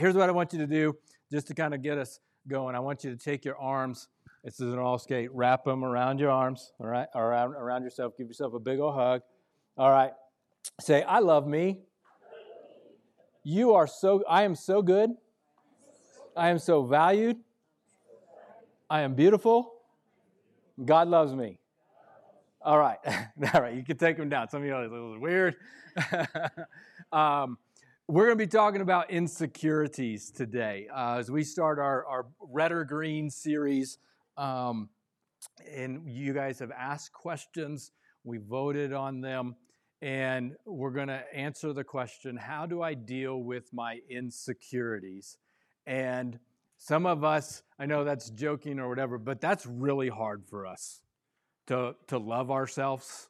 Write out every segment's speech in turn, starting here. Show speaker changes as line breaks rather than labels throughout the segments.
here's what I want you to do, just to kind of get us going. I want you to take your arms. This is an all skate. Wrap them around your arms, all right, around around yourself. Give yourself a big old hug. All right. Say, I love me. You are so. I am so good. I am so valued. I am beautiful. God loves me. All right. All right. You can take them down. Some of you are like, this is weird. um, we're going to be talking about insecurities today uh, as we start our, our red or green series. Um, and you guys have asked questions, we voted on them, and we're going to answer the question how do I deal with my insecurities? And some of us, I know that's joking or whatever, but that's really hard for us to, to love ourselves,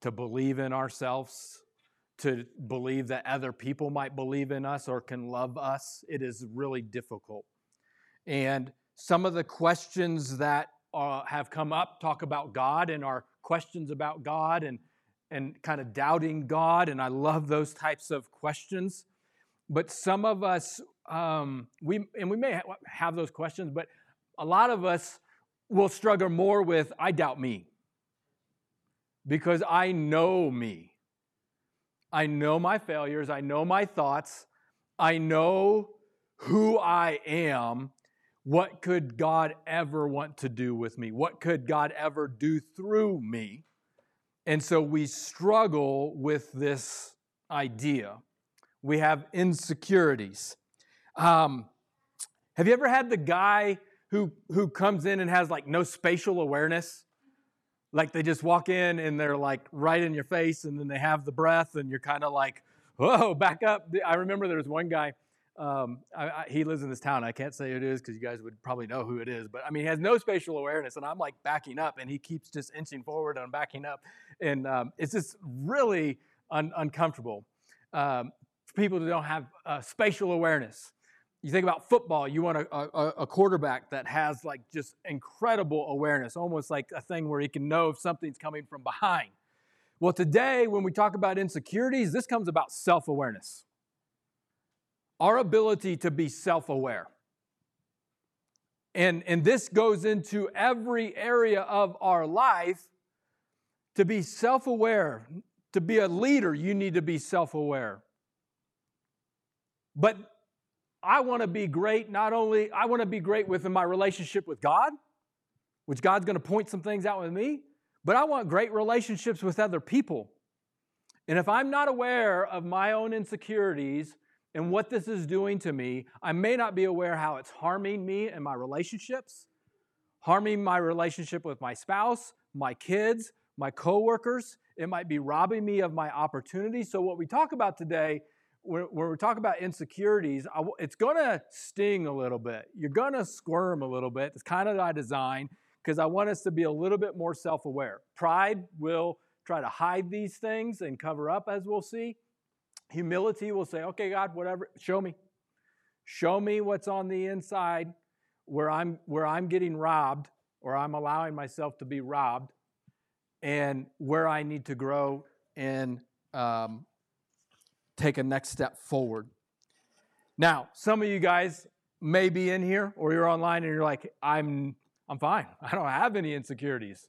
to believe in ourselves, to believe that other people might believe in us or can love us. It is really difficult. And some of the questions that uh, have come up talk about God and our questions about God and, and kind of doubting God. And I love those types of questions. But some of us um, we and we may have those questions, but a lot of us will struggle more with I doubt me because I know me. I know my failures. I know my thoughts. I know who I am. What could God ever want to do with me? What could God ever do through me? And so we struggle with this idea. We have insecurities. Um, have you ever had the guy who, who comes in and has like no spatial awareness? Like they just walk in and they're like right in your face and then they have the breath and you're kind of like, whoa, back up. I remember there was one guy, um, I, I, he lives in this town. I can't say who it is because you guys would probably know who it is. But I mean, he has no spatial awareness, and I'm like backing up, and he keeps just inching forward and I'm backing up, and um, it's just really un- uncomfortable um, for people who don't have uh, spatial awareness you think about football, you want a, a, a, quarterback that has like just incredible awareness, almost like a thing where he can know if something's coming from behind. Well, today, when we talk about insecurities, this comes about self awareness. Our ability to be self aware. And, and this goes into every area of our life. To be self aware, to be a leader, you need to be self aware. But I want to be great, not only, I want to be great within my relationship with God, which God's going to point some things out with me, but I want great relationships with other people. And if I'm not aware of my own insecurities and what this is doing to me, I may not be aware how it's harming me and my relationships, harming my relationship with my spouse, my kids, my coworkers. It might be robbing me of my opportunities. So, what we talk about today when, when we talk about insecurities, it's going to sting a little bit. You're going to squirm a little bit. It's kind of by design because I want us to be a little bit more self aware. Pride will try to hide these things and cover up, as we'll see. Humility will say, okay, God, whatever, show me. Show me what's on the inside where I'm, where I'm getting robbed or I'm allowing myself to be robbed and where I need to grow in um, take a next step forward. Now, some of you guys may be in here or you're online and you're like, I'm, I'm fine. I don't have any insecurities.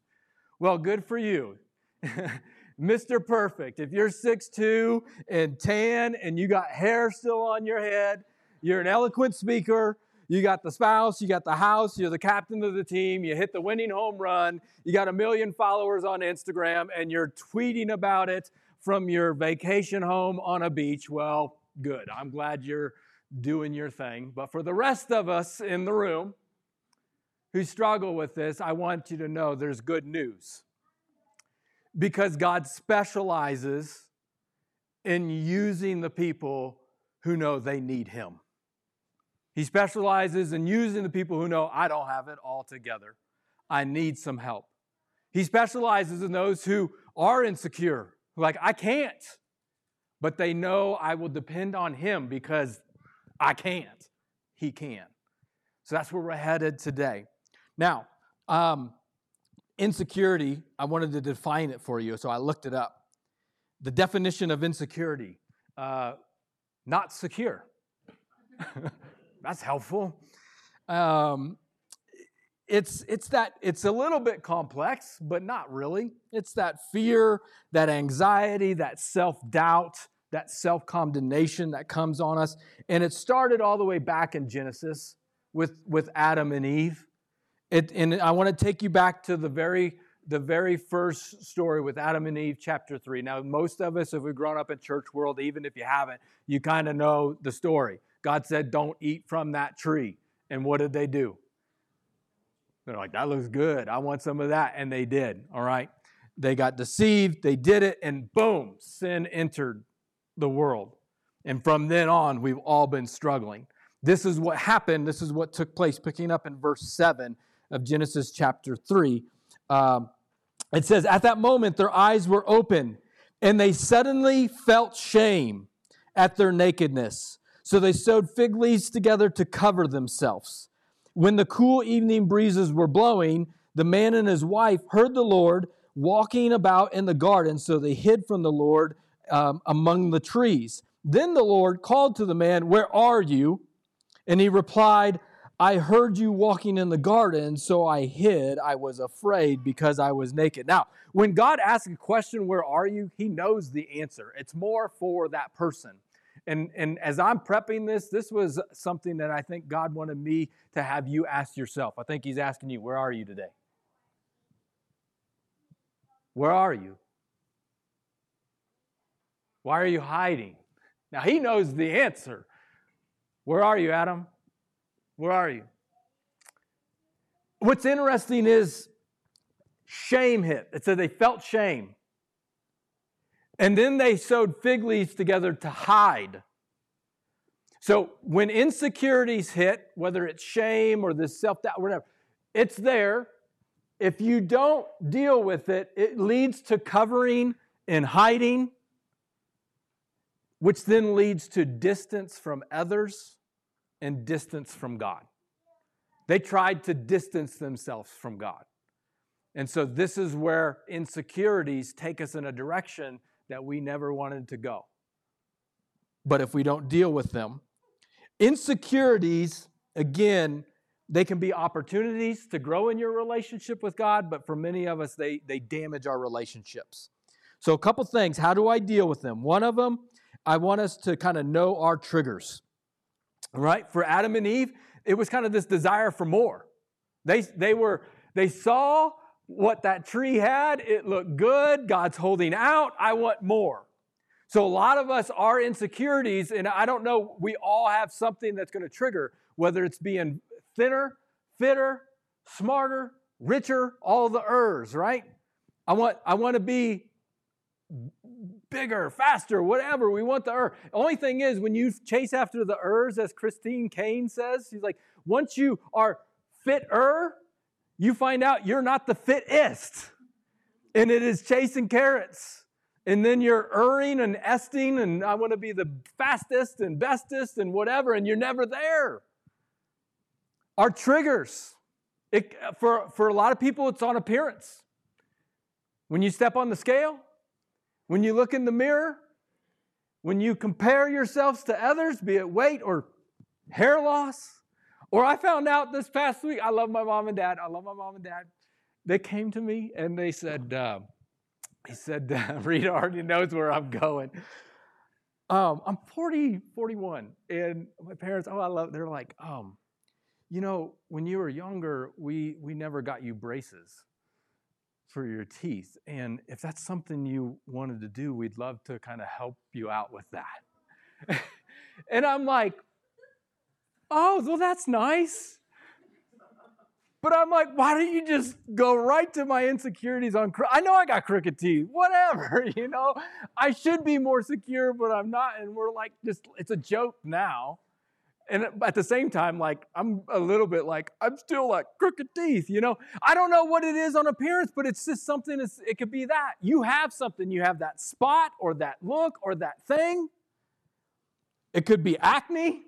Well, good for you. Mr. Perfect. If you're 6'2 and tan and you got hair still on your head, you're an eloquent speaker, you got the spouse, you got the house, you're the captain of the team, you hit the winning home run, you got a million followers on Instagram, and you're tweeting about it from your vacation home on a beach, well, good. I'm glad you're doing your thing. But for the rest of us in the room who struggle with this, I want you to know there's good news. Because God specializes in using the people who know they need Him. He specializes in using the people who know I don't have it all together. I need some help. He specializes in those who are insecure like, I can't. But they know I will depend on Him because I can't. He can. So that's where we're headed today. Now, um, insecurity, I wanted to define it for you, so I looked it up. The definition of insecurity uh, not secure. That's helpful. Um, it's it's that it's a little bit complex, but not really. It's that fear, that anxiety, that self-doubt, that self-condemnation that comes on us. And it started all the way back in Genesis with, with Adam and Eve. It, and I want to take you back to the very the very first story with Adam and Eve, chapter 3. Now, most of us, if we've grown up in church world, even if you haven't, you kind of know the story. God said, Don't eat from that tree. And what did they do? They're like, That looks good. I want some of that. And they did. All right. They got deceived. They did it. And boom, sin entered the world. And from then on, we've all been struggling. This is what happened. This is what took place, picking up in verse 7 of Genesis chapter 3. Um, it says, At that moment, their eyes were open, and they suddenly felt shame at their nakedness. So they sewed fig leaves together to cover themselves. When the cool evening breezes were blowing, the man and his wife heard the Lord walking about in the garden, so they hid from the Lord um, among the trees. Then the Lord called to the man, Where are you? And he replied, I heard you walking in the garden, so I hid. I was afraid because I was naked. Now, when God asks a question, Where are you? He knows the answer. It's more for that person. And, and as I'm prepping this, this was something that I think God wanted me to have you ask yourself. I think He's asking you, Where are you today? Where are you? Why are you hiding? Now, He knows the answer. Where are you, Adam? Where are you? What's interesting is shame hit. It said they felt shame. And then they sewed fig leaves together to hide. So when insecurities hit, whether it's shame or this self doubt, whatever, it's there. If you don't deal with it, it leads to covering and hiding, which then leads to distance from others and distance from God. They tried to distance themselves from God. And so this is where insecurities take us in a direction that we never wanted to go. But if we don't deal with them, insecurities, again, they can be opportunities to grow in your relationship with God, but for many of us, they, they damage our relationships. So, a couple things. How do I deal with them? One of them, I want us to kind of know our triggers right? For Adam and Eve, it was kind of this desire for more. They, they were, they saw what that tree had. It looked good. God's holding out. I want more. So a lot of us are insecurities, and I don't know, we all have something that's going to trigger, whether it's being thinner, fitter, smarter, richer, all the ers, right? I want, I want to be bigger, faster, whatever. We want the ur. Only thing is, when you chase after the ers, as Christine Kane says, she's like, once you are fitter, you find out you're not the fittest. And it is chasing carrots. And then you're erring and esting, and I want to be the fastest and bestest and whatever, and you're never there. Our triggers. It, for, for a lot of people, it's on appearance. When you step on the scale, when you look in the mirror, when you compare yourselves to others, be it weight or hair loss, or I found out this past week, I love my mom and dad. I love my mom and dad. They came to me and they said, uh, he said, uh, Rita already knows where I'm going. Um, I'm 40, 41, and my parents, oh, I love, they're like, um, you know, when you were younger, we, we never got you braces for your teeth. And if that's something you wanted to do, we'd love to kind of help you out with that. and I'm like, oh, well, that's nice. But I'm like, why don't you just go right to my insecurities on? I know I got crooked teeth, whatever, you know. I should be more secure, but I'm not. And we're like, just it's a joke now and at the same time, like I'm a little bit like I'm still like crooked teeth, you know. I don't know what it is on appearance, but it's just something. it could be that you have something. You have that spot or that look or that thing. It could be acne.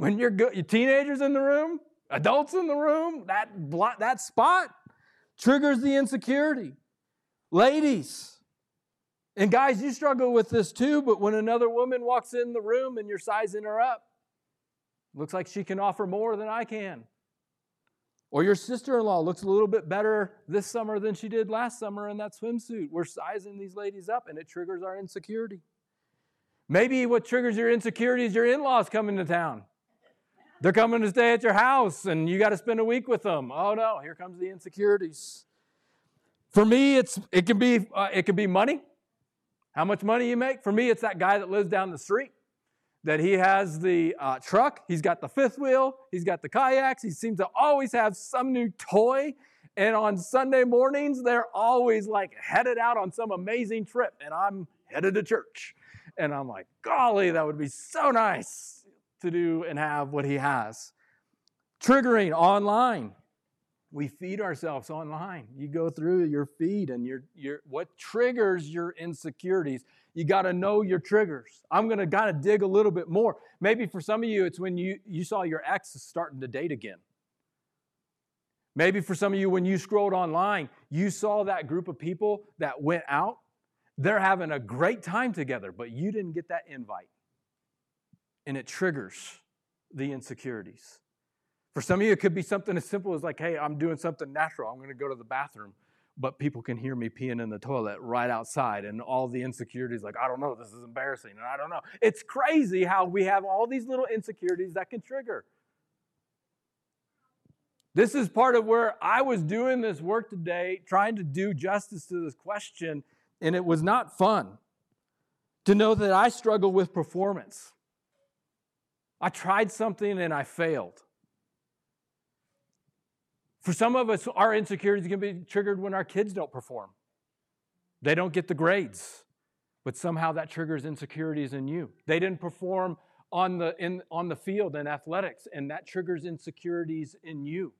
When you're good, your teenagers in the room, adults in the room, that that spot triggers the insecurity. Ladies, and guys, you struggle with this too, but when another woman walks in the room and you're sizing her up, Looks like she can offer more than I can. Or your sister in law looks a little bit better this summer than she did last summer in that swimsuit. We're sizing these ladies up and it triggers our insecurity. Maybe what triggers your insecurity is your in laws coming to town. They're coming to stay at your house and you got to spend a week with them. Oh no, here comes the insecurities. For me, it's, it, can be, uh, it can be money, how much money you make. For me, it's that guy that lives down the street that he has the uh, truck, he's got the fifth wheel, he's got the kayaks, he seems to always have some new toy. And on Sunday mornings, they're always like headed out on some amazing trip, and I'm headed to church. And I'm like, golly, that would be so nice to do and have what he has. Triggering online. We feed ourselves online. You go through your feed and your, your what triggers your insecurities you got to know your triggers. I'm going to kind of dig a little bit more. Maybe for some of you, it's when you, you saw your ex starting to date again. Maybe for some of you, when you scrolled online, you saw that group of people that went out. They're having a great time together, but you didn't get that invite. And it triggers the insecurities. For some of you, it could be something as simple as like, hey, I'm doing something natural. I'm going to go to the bathroom. But people can hear me peeing in the toilet right outside and all the insecurities like i don't know. This is embarrassing. And i don't know. It's crazy how we have all these little insecurities that can trigger. This is part of where i was doing this work today trying to do justice to this question and it was not fun to know that i struggle with performance i tried something and i failed for some of us, our insecurities can be triggered when our kids don't perform. They don't get the grades, but somehow that triggers insecurities in you. They didn't perform on the, in, on the field in athletics, and that triggers insecurities in you.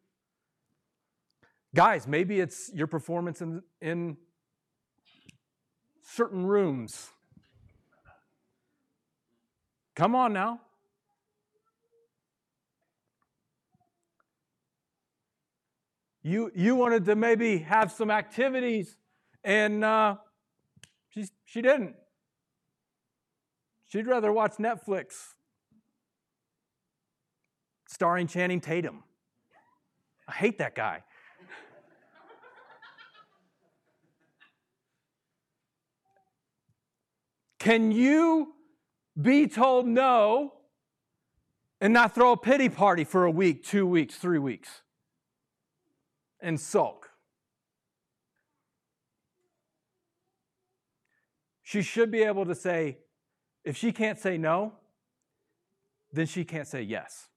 Guys, maybe it's your performance in, in certain rooms. Come on now. You, you wanted to maybe have some activities, and uh, she, she didn't. She'd rather watch Netflix starring Channing Tatum. I hate that guy. Can you be told no and not throw a pity party for a week, two weeks, three weeks? And sulk. She should be able to say, if she can't say no, then she can't say yes.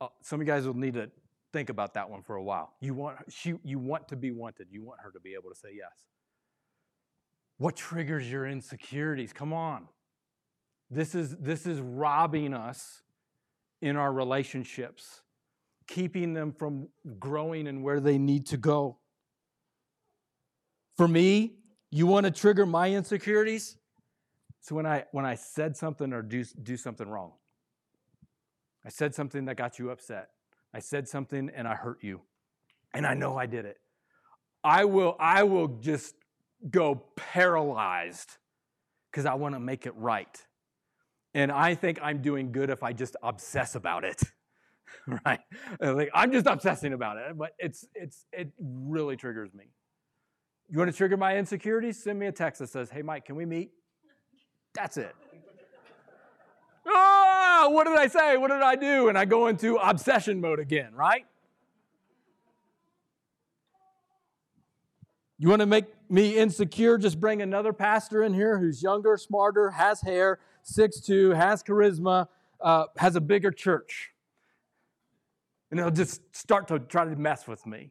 Oh, some of you guys will need to think about that one for a while. You want, she, you want to be wanted. You want her to be able to say yes. What triggers your insecurities? Come on. This is, this is robbing us in our relationships keeping them from growing and where they need to go. For me, you want to trigger my insecurities? So when I when I said something or do, do something wrong. I said something that got you upset. I said something and I hurt you. And I know I did it. I will I will just go paralyzed because I want to make it right. And I think I'm doing good if I just obsess about it. right? Like I'm just obsessing about it, but it's it's it really triggers me. You want to trigger my insecurities? Send me a text that says, "Hey, Mike, can we meet?" That's it. ah, what did I say? What did I do? And I go into obsession mode again, right? You want to make me insecure? Just bring another pastor in here who's younger, smarter, has hair, 6'2, has charisma, uh, has a bigger church and they'll just start to try to mess with me.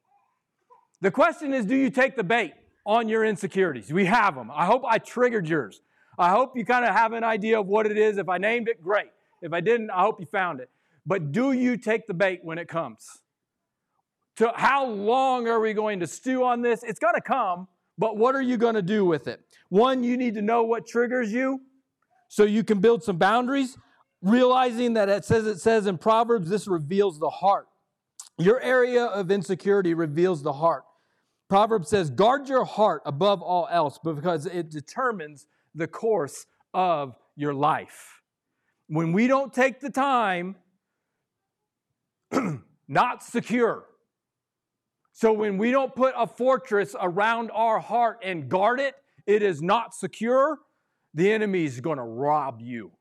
The question is do you take the bait on your insecurities? We have them. I hope I triggered yours. I hope you kind of have an idea of what it is. If I named it, great. If I didn't, I hope you found it. But do you take the bait when it comes? To how long are we going to stew on this? It's going to come, but what are you going to do with it? One, you need to know what triggers you so you can build some boundaries realizing that it says it says in Proverbs, this reveals the heart. Your area of insecurity reveals the heart. Proverbs says, guard your heart above all else because it determines the course of your life. when we don't take the time, not secure. So when we don't put a fortress around our heart and guard it, it is not secure. The enemy is going to rob you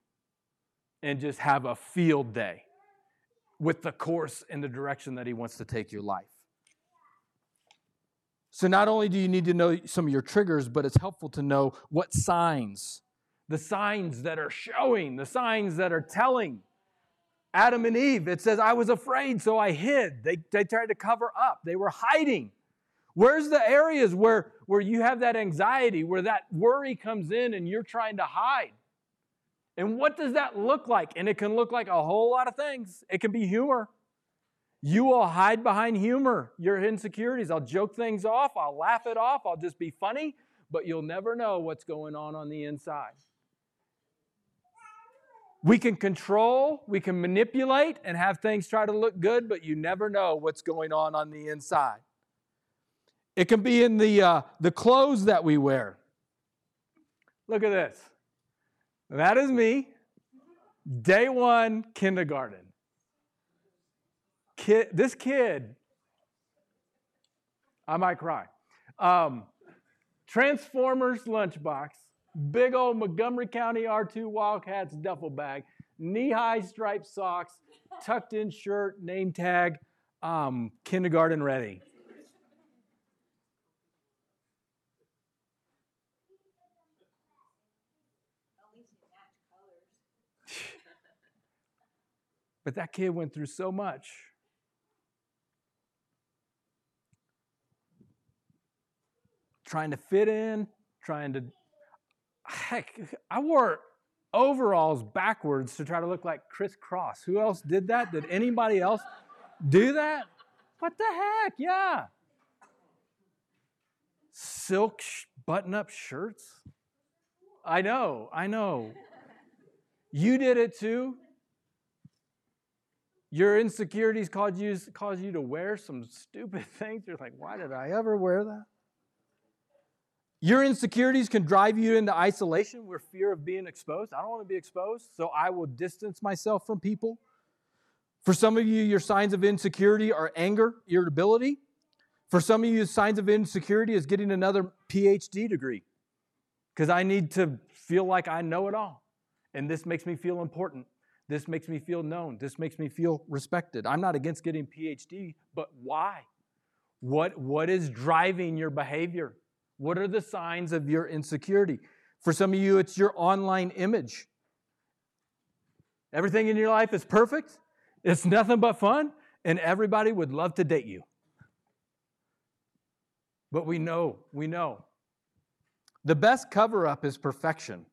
and just have a field day with the course and the direction that he wants to take your life. So not only do you need to know some of your triggers, but it's helpful to know what signs, the signs that are showing, the signs that are telling. Adam and Eve, it says, I was afraid, so I hid. They, they tried to cover up, they were hiding. Where's the areas where, where you have that anxiety, where that worry comes in and you're trying to hide? And what does that look like? And it can look like a whole lot of things. It can be humor. You will hide behind humor, your insecurities. I'll joke things off, I'll laugh it off, I'll just be funny, but you'll never know what's going on on the inside. We can control, we can manipulate and have things try to look good, but you never know what's going on on the inside. It can be in the, uh, the clothes that we wear. Look at this. That is me, day one kindergarten kid, this kid, I might cry. Um, Transformers lunchbox, big old Montgomery County R2 Wildcats duffel bag, knee high striped socks, tucked in shirt, name tag, um, kindergarten ready. But that kid went through so much. trying to fit in, trying to. Heck, I wore overalls backwards to try to look like Kris Kross. Who else did that? Did anybody else do that? What the heck? Yeah. Silk button up shirts. I know, I know. You did it too. Your insecurities caused you, caused you to wear some stupid things. You're like, why did I ever wear that? Your insecurities can drive you into isolation where fear of being exposed. I don't want to be exposed, so I will distance myself from people. For some of you, your signs of insecurity are anger, irritability. For some of you, signs of insecurity is getting another PhD degree because I need to feel like I know it all. And this makes me feel important. This makes me feel known. This makes me feel respected. I'm not against getting PhD, but why? What, what is driving your behavior? What are the signs of your insecurity? For some of you, it's your online image. Everything in your life is perfect, it's nothing but fun, and everybody would love to date you. But we know, we know. The best cover up is perfection.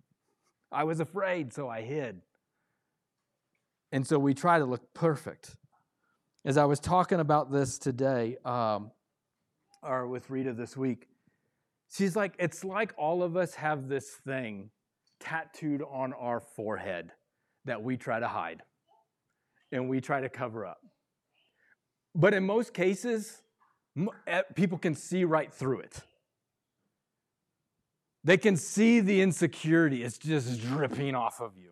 I was afraid, so I hid. And so we try to look perfect. As I was talking about this today, um, or with Rita this week, She's like, it's like all of us have this thing tattooed on our forehead that we try to hide and we try to cover up. But in most cases, eh, people can see right through it. They can see the insecurity, it's just dripping off of you.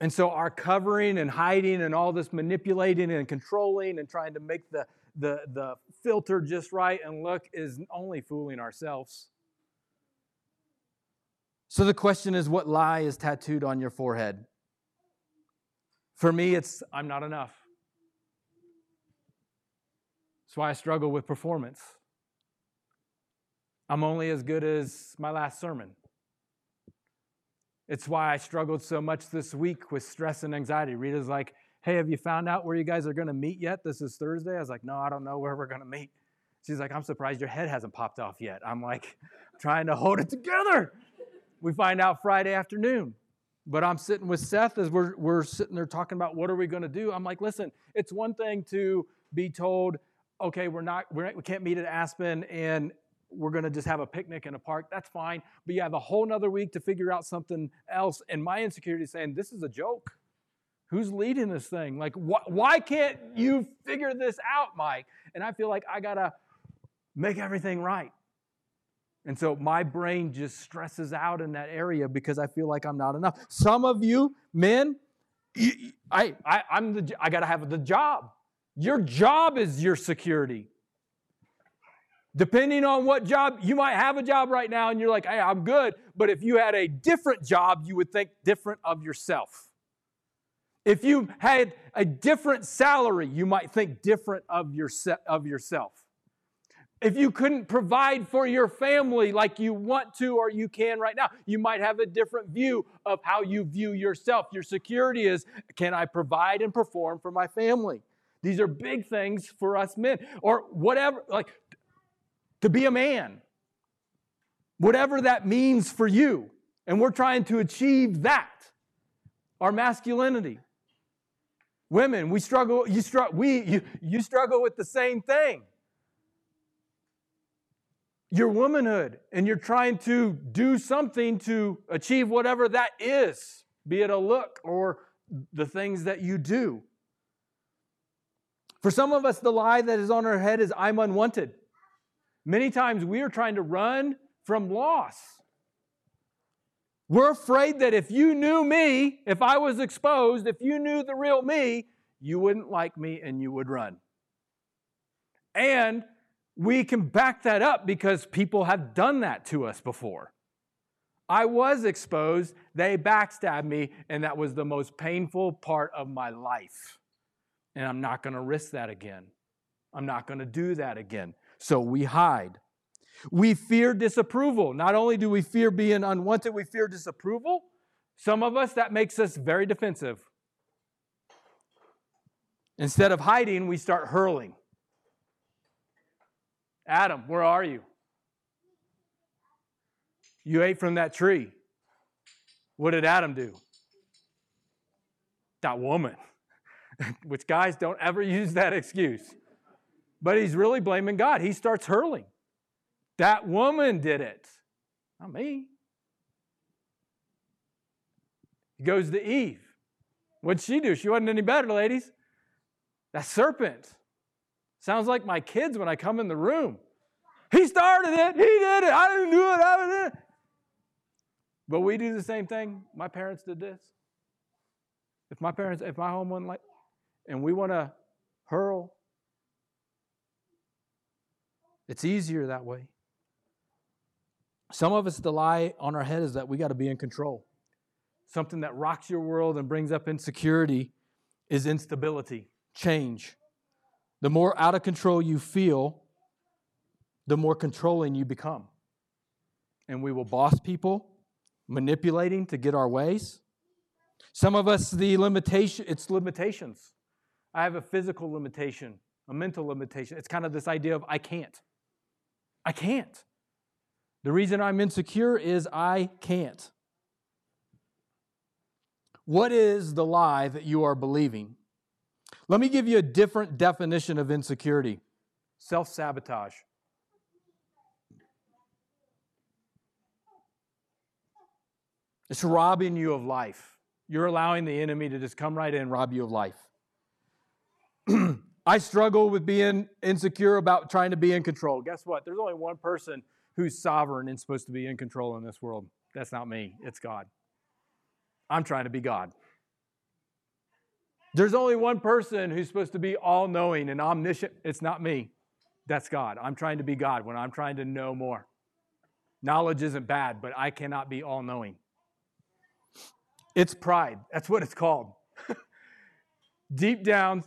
And so, our covering and hiding and all this manipulating and controlling and trying to make the, the, the filter just right and look is only fooling ourselves. So the question is what lie is tattooed on your forehead? For me, it's I'm not enough. That's why I struggle with performance. I'm only as good as my last sermon. It's why I struggled so much this week with stress and anxiety. Rita's like, hey, have you found out where you guys are going to meet yet? This is Thursday. I was like, no, I don't know where we're going to meet. She's like, I'm surprised your head hasn't popped off yet. I'm like, trying to hold it together. We find out Friday afternoon. But I'm sitting with Seth as we're, we're sitting there talking about what are we going to do. I'm like, listen, it's one thing to be told, okay, we're not, we're we can't meet at Aspen and we're going to just have a picnic in a park. That's fine. But you have a whole nother week to figure out something else. And my insecurity is saying, this is a joke. Who's leading this thing? Like, wh- why can't you figure this out, Mike? And I feel like I got to make everything right. And so my brain just stresses out in that area because I feel like I'm not enough. Some of you men, I, I, I'm the, I got to have the job. Your job is your security. Depending on what job, you might have a job right now and you're like, hey, I'm good. But if you had a different job, you would think different of yourself. If you had a different salary, you might think different of, your, of yourself. If you couldn't provide for your family like you want to or you can right now, you might have a different view of how you view yourself. Your security is can I provide and perform for my family? These are big things for us men. Or whatever, like to be a man, whatever that means for you. And we're trying to achieve that, our masculinity. Women, we struggle, you, struggle, we, you, you struggle with the same thing. Your womanhood, and you're trying to do something to achieve whatever that is, be it a look or the things that you do. For some of us, the lie that is on our head is, I'm unwanted. Many times we are trying to run from loss. We're afraid that if you knew me, if I was exposed, if you knew the real me, you wouldn't like me and you would run. And we can back that up because people have done that to us before. I was exposed, they backstabbed me, and that was the most painful part of my life. And I'm not going to risk that again. I'm not going to do that again so we hide. We fear disapproval. Not only do we fear being unwanted, we fear disapproval. Some of us, that makes us very defensive. Instead of hiding, we start hurling. Adam, where are you? You ate from that tree. What did Adam do? That woman. Which, guys, don't ever use that excuse. But he's really blaming God. He starts hurling. That woman did it, not me. He goes to Eve. What'd she do? She wasn't any better, ladies. That serpent sounds like my kids when I come in the room. He started it. He did it. I didn't do it. I did it. But we do the same thing. My parents did this. If my parents, if my home wasn't like, and we want to hurl it's easier that way. Some of us, the lie on our head is that we got to be in control. Something that rocks your world and brings up insecurity is instability, change. The more out of control you feel, the more controlling you become. And we will boss people, manipulating to get our ways. Some of us, the limitation, it's limitations. I have a physical limitation, a mental limitation. It's kind of this idea of I can't. I can't. The reason I'm insecure is I can't. What is the lie that you are believing? Let me give you a different definition of insecurity self sabotage. It's robbing you of life. You're allowing the enemy to just come right in and rob you of life. I struggle with being insecure about trying to be in control. Guess what? There's only one person who's sovereign and supposed to be in control in this world. That's not me, it's God. I'm trying to be God. There's only one person who's supposed to be all knowing and omniscient. It's not me. That's God. I'm trying to be God when I'm trying to know more. Knowledge isn't bad, but I cannot be all knowing. It's pride. That's what it's called. Deep down,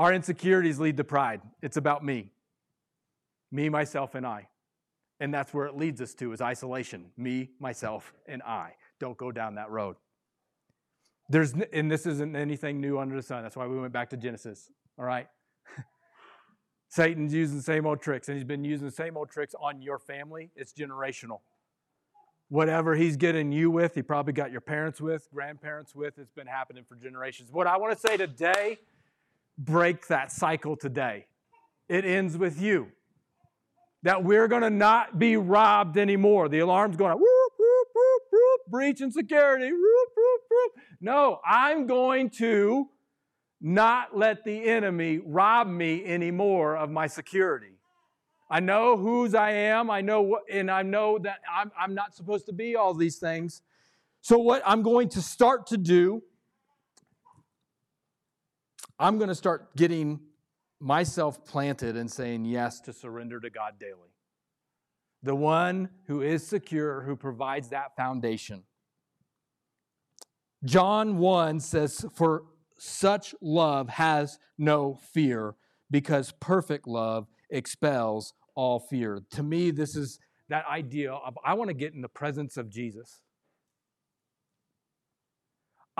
our insecurities lead to pride. It's about me. Me, myself, and I. And that's where it leads us to is isolation. Me, myself, and I. Don't go down that road. There's and this isn't anything new under the sun. That's why we went back to Genesis. All right? Satan's using the same old tricks, and he's been using the same old tricks on your family. It's generational. Whatever he's getting you with, he probably got your parents with, grandparents with. It's been happening for generations. What I want to say today break that cycle today. It ends with you. That we're going to not be robbed anymore. The alarm's going whoop, whoop, whoop, whoop, breach and security. Whoop, whoop, whoop. No, I'm going to not let the enemy rob me anymore of my security. I know whose I am. I know what, and I know that I'm, I'm not supposed to be all these things. So, what I'm going to start to do, I'm going to start getting myself planted and saying yes to surrender to God daily. The one who is secure, who provides that foundation. John 1 says, For such love has no fear, because perfect love expels all fear. To me, this is that idea of I want to get in the presence of Jesus.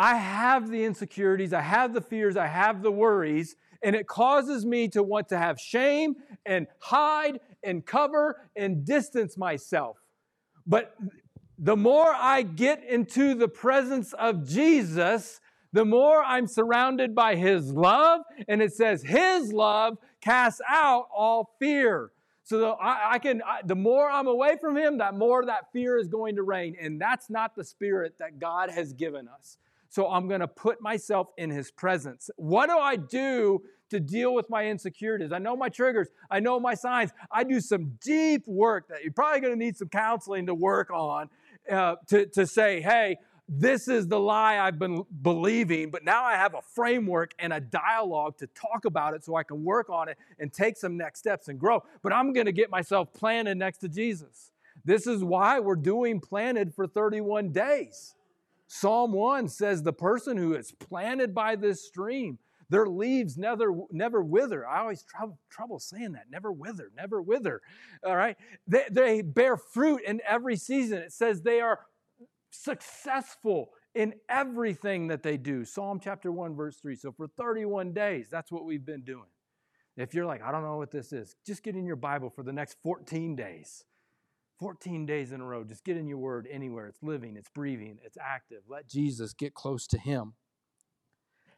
I have the insecurities, I have the fears, I have the worries, and it causes me to want to have shame and hide and cover and distance myself. But the more I get into the presence of Jesus, the more I'm surrounded by His love, and it says, His love casts out all fear. So I, I can, I, the more I'm away from Him, that more that fear is going to reign, and that's not the spirit that God has given us. So I'm going to put myself in His presence. What do I do to deal with my insecurities? I know my triggers. I know my signs. I do some deep work that you're probably going to need some counseling to work on uh, to, to say, hey, this is the lie I've been believing, but now I have a framework and a dialogue to talk about it so I can work on it and take some next steps and grow. But I'm going to get myself planted next to Jesus. This is why we're doing planted for 31 days. Psalm 1 says, The person who is planted by this stream, their leaves never, never wither. I always trouble, trouble saying that. Never wither, never wither. All right. They, they bear fruit in every season. It says they are successful in everything that they do. Psalm chapter 1, verse 3. So for 31 days, that's what we've been doing. If you're like, I don't know what this is, just get in your Bible for the next 14 days. 14 days in a row. Just get in your word anywhere. It's living, it's breathing, it's active. Let Jesus get close to Him.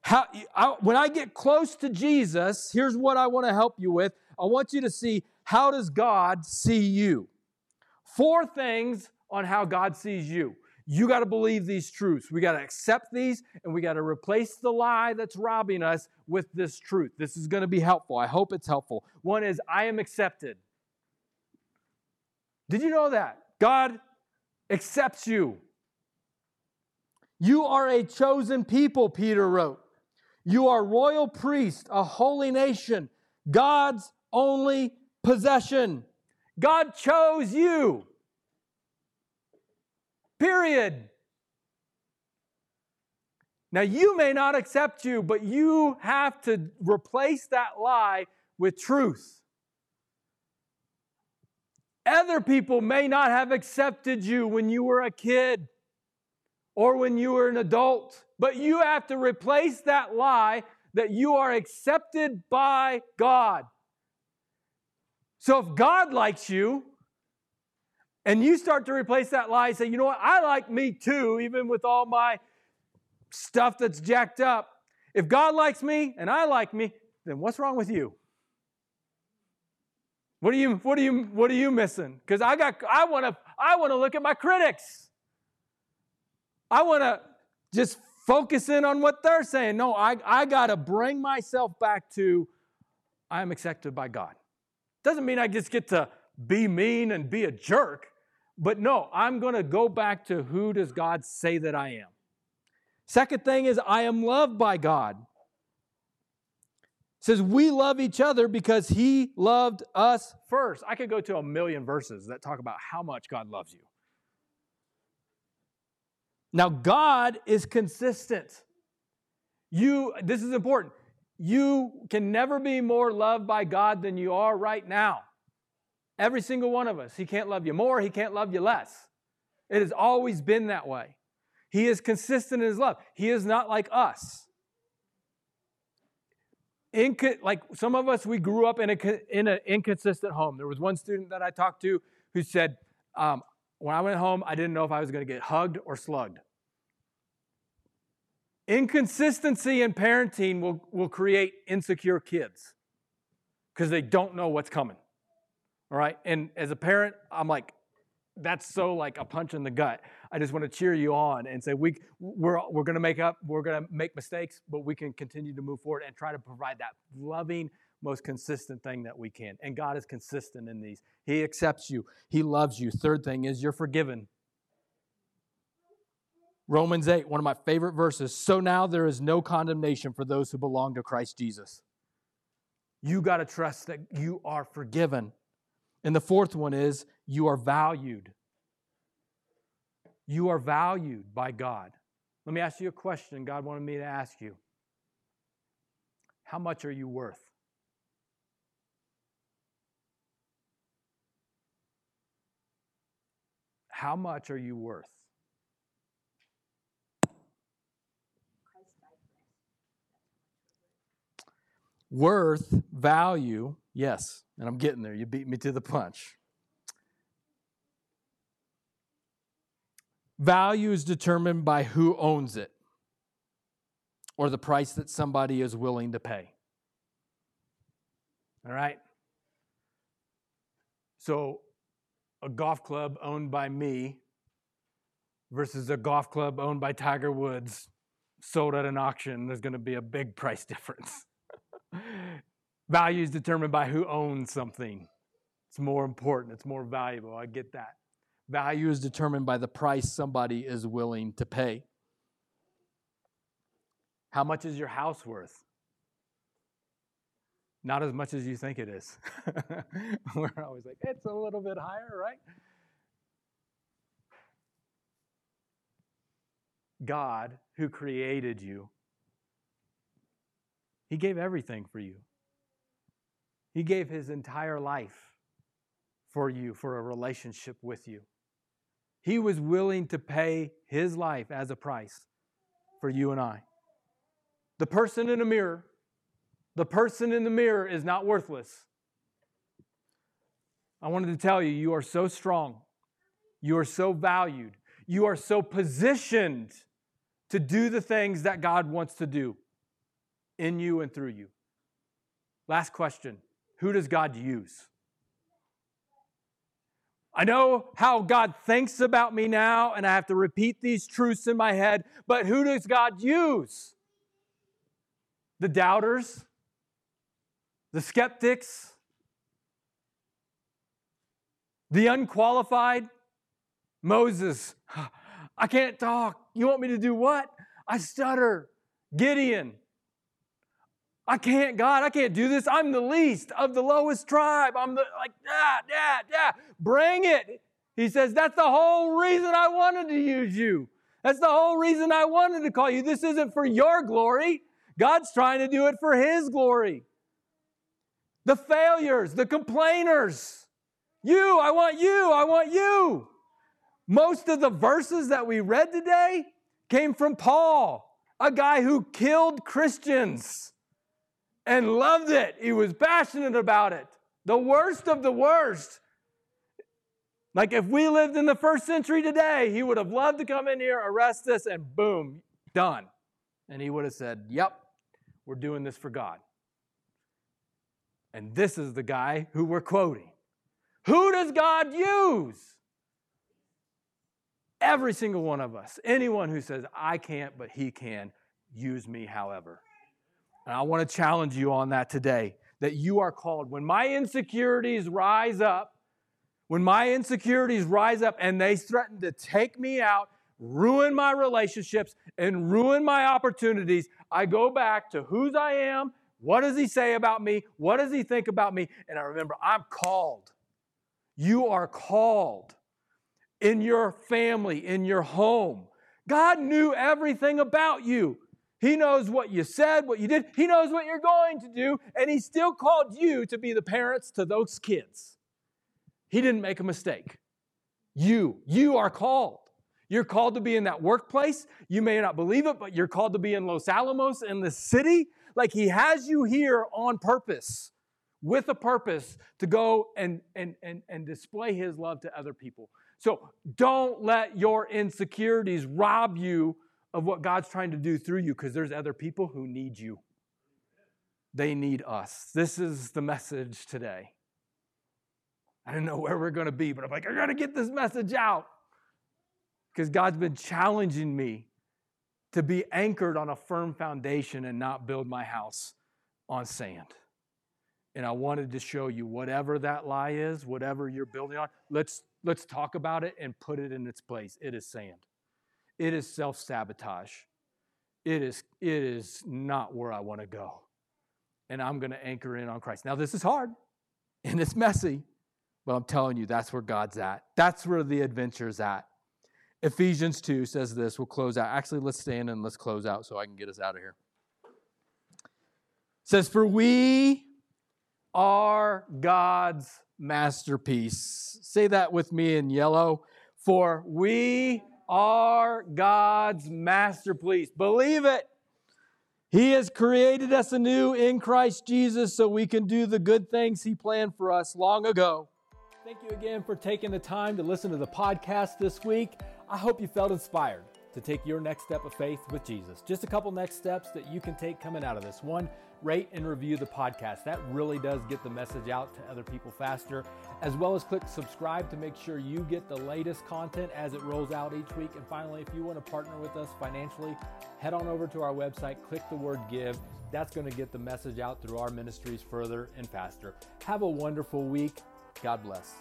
How, I, when I get close to Jesus, here's what I want to help you with. I want you to see how does God see you? Four things on how God sees you. You got to believe these truths. We got to accept these and we got to replace the lie that's robbing us with this truth. This is going to be helpful. I hope it's helpful. One is, I am accepted. Did you know that? God accepts you. You are a chosen people, Peter wrote. You are royal priest, a holy nation, God's only possession. God chose you. Period. Now, you may not accept you, but you have to replace that lie with truth. Other people may not have accepted you when you were a kid or when you were an adult, but you have to replace that lie that you are accepted by God. So if God likes you, and you start to replace that lie, say, you know what, I like me too, even with all my stuff that's jacked up. If God likes me and I like me, then what's wrong with you? What are you what are you what are you missing? Because I got I want to I want to look at my critics. I want to just focus in on what they're saying. No, I, I got to bring myself back to I am accepted by God. Doesn't mean I just get to be mean and be a jerk. But no, I'm to go back to who does God say that I am? Second thing is, I am loved by God. Says we love each other because he loved us first. I could go to a million verses that talk about how much God loves you. Now, God is consistent. You, this is important. You can never be more loved by God than you are right now. Every single one of us. He can't love you more, He can't love you less. It has always been that way. He is consistent in His love. He is not like us. Inco- like some of us, we grew up in an in a inconsistent home. There was one student that I talked to who said, um, When I went home, I didn't know if I was going to get hugged or slugged. Inconsistency in parenting will, will create insecure kids because they don't know what's coming. All right. And as a parent, I'm like, that's so like a punch in the gut. I just want to cheer you on and say we we're we're going to make up, we're going to make mistakes, but we can continue to move forward and try to provide that loving most consistent thing that we can. And God is consistent in these. He accepts you, He loves you. Third thing is you're forgiven. Romans 8, one of my favorite verses. So now there is no condemnation for those who belong to Christ Jesus. You got to trust that you are forgiven. And the fourth one is you are valued. You are valued by God. Let me ask you a question God wanted me to ask you. How much are you worth? How much are you worth? Worth, value, yes, and I'm getting there. You beat me to the punch. Value is determined by who owns it or the price that somebody is willing to pay. All right? So, a golf club owned by me versus a golf club owned by Tiger Woods sold at an auction, there's going to be a big price difference. Value is determined by who owns something. It's more important, it's more valuable. I get that. Value is determined by the price somebody is willing to pay. How much is your house worth? Not as much as you think it is. We're always like, it's a little bit higher, right? God, who created you, He gave everything for you. He gave His entire life for you, for a relationship with you. He was willing to pay His life as a price for you and I. The person in the mirror, the person in the mirror is not worthless. I wanted to tell you, you are so strong. You are so valued. You are so positioned to do the things that God wants to do in you and through you. Last question Who does God use? I know how God thinks about me now, and I have to repeat these truths in my head, but who does God use? The doubters? The skeptics? The unqualified? Moses, I can't talk. You want me to do what? I stutter. Gideon, I can't, God, I can't do this. I'm the least of the lowest tribe. I'm the, like, yeah, yeah, yeah. Bring it. He says, That's the whole reason I wanted to use you. That's the whole reason I wanted to call you. This isn't for your glory. God's trying to do it for His glory. The failures, the complainers. You, I want you, I want you. Most of the verses that we read today came from Paul, a guy who killed Christians and loved it. He was passionate about it. The worst of the worst. Like if we lived in the first century today, he would have loved to come in here, arrest us, and boom, done. And he would have said, Yep, we're doing this for God. And this is the guy who we're quoting. Who does God use? Every single one of us. Anyone who says, I can't, but he can, use me however. And I want to challenge you on that today that you are called. When my insecurities rise up, when my insecurities rise up and they threaten to take me out, ruin my relationships, and ruin my opportunities, I go back to whose I am, what does he say about me, what does he think about me, and I remember I'm called. You are called in your family, in your home. God knew everything about you. He knows what you said, what you did. He knows what you're going to do, and He still called you to be the parents to those kids. He didn't make a mistake. You, you are called. You're called to be in that workplace. You may not believe it, but you're called to be in Los Alamos in the city. Like He has you here on purpose, with a purpose to go and, and, and, and display His love to other people. So don't let your insecurities rob you of what God's trying to do through you because there's other people who need you. They need us. This is the message today. I don't know where we're going to be, but I'm like, I got to get this message out because God's been challenging me to be anchored on a firm foundation and not build my house on sand. And I wanted to show you whatever that lie is, whatever you're building on, let's let's talk about it and put it in its place. It is sand. It is self-sabotage. It is it is not where I want to go. And I'm going to anchor in on Christ. Now this is hard and it's messy, but I'm telling you that's where God's at. That's where the adventure's at. Ephesians 2 says this. We'll close out. Actually, let's stand and let's close out so I can get us out of here. It says, For we are God's masterpiece. Say that with me in yellow. For we are God's masterpiece. Believe it. He has created us anew in Christ Jesus so we can do the good things He planned for us long ago. Thank you again for taking the time to listen to the podcast this week. I hope you felt inspired to take your next step of faith with Jesus. Just a couple next steps that you can take coming out of this. One, rate and review the podcast. That really does get the message out to other people faster, as well as click subscribe to make sure you get the latest content as it rolls out each week. And finally, if you want to partner with us financially, head on over to our website, click the word give. That's going to get the message out through our ministries further and faster. Have a wonderful week. God bless.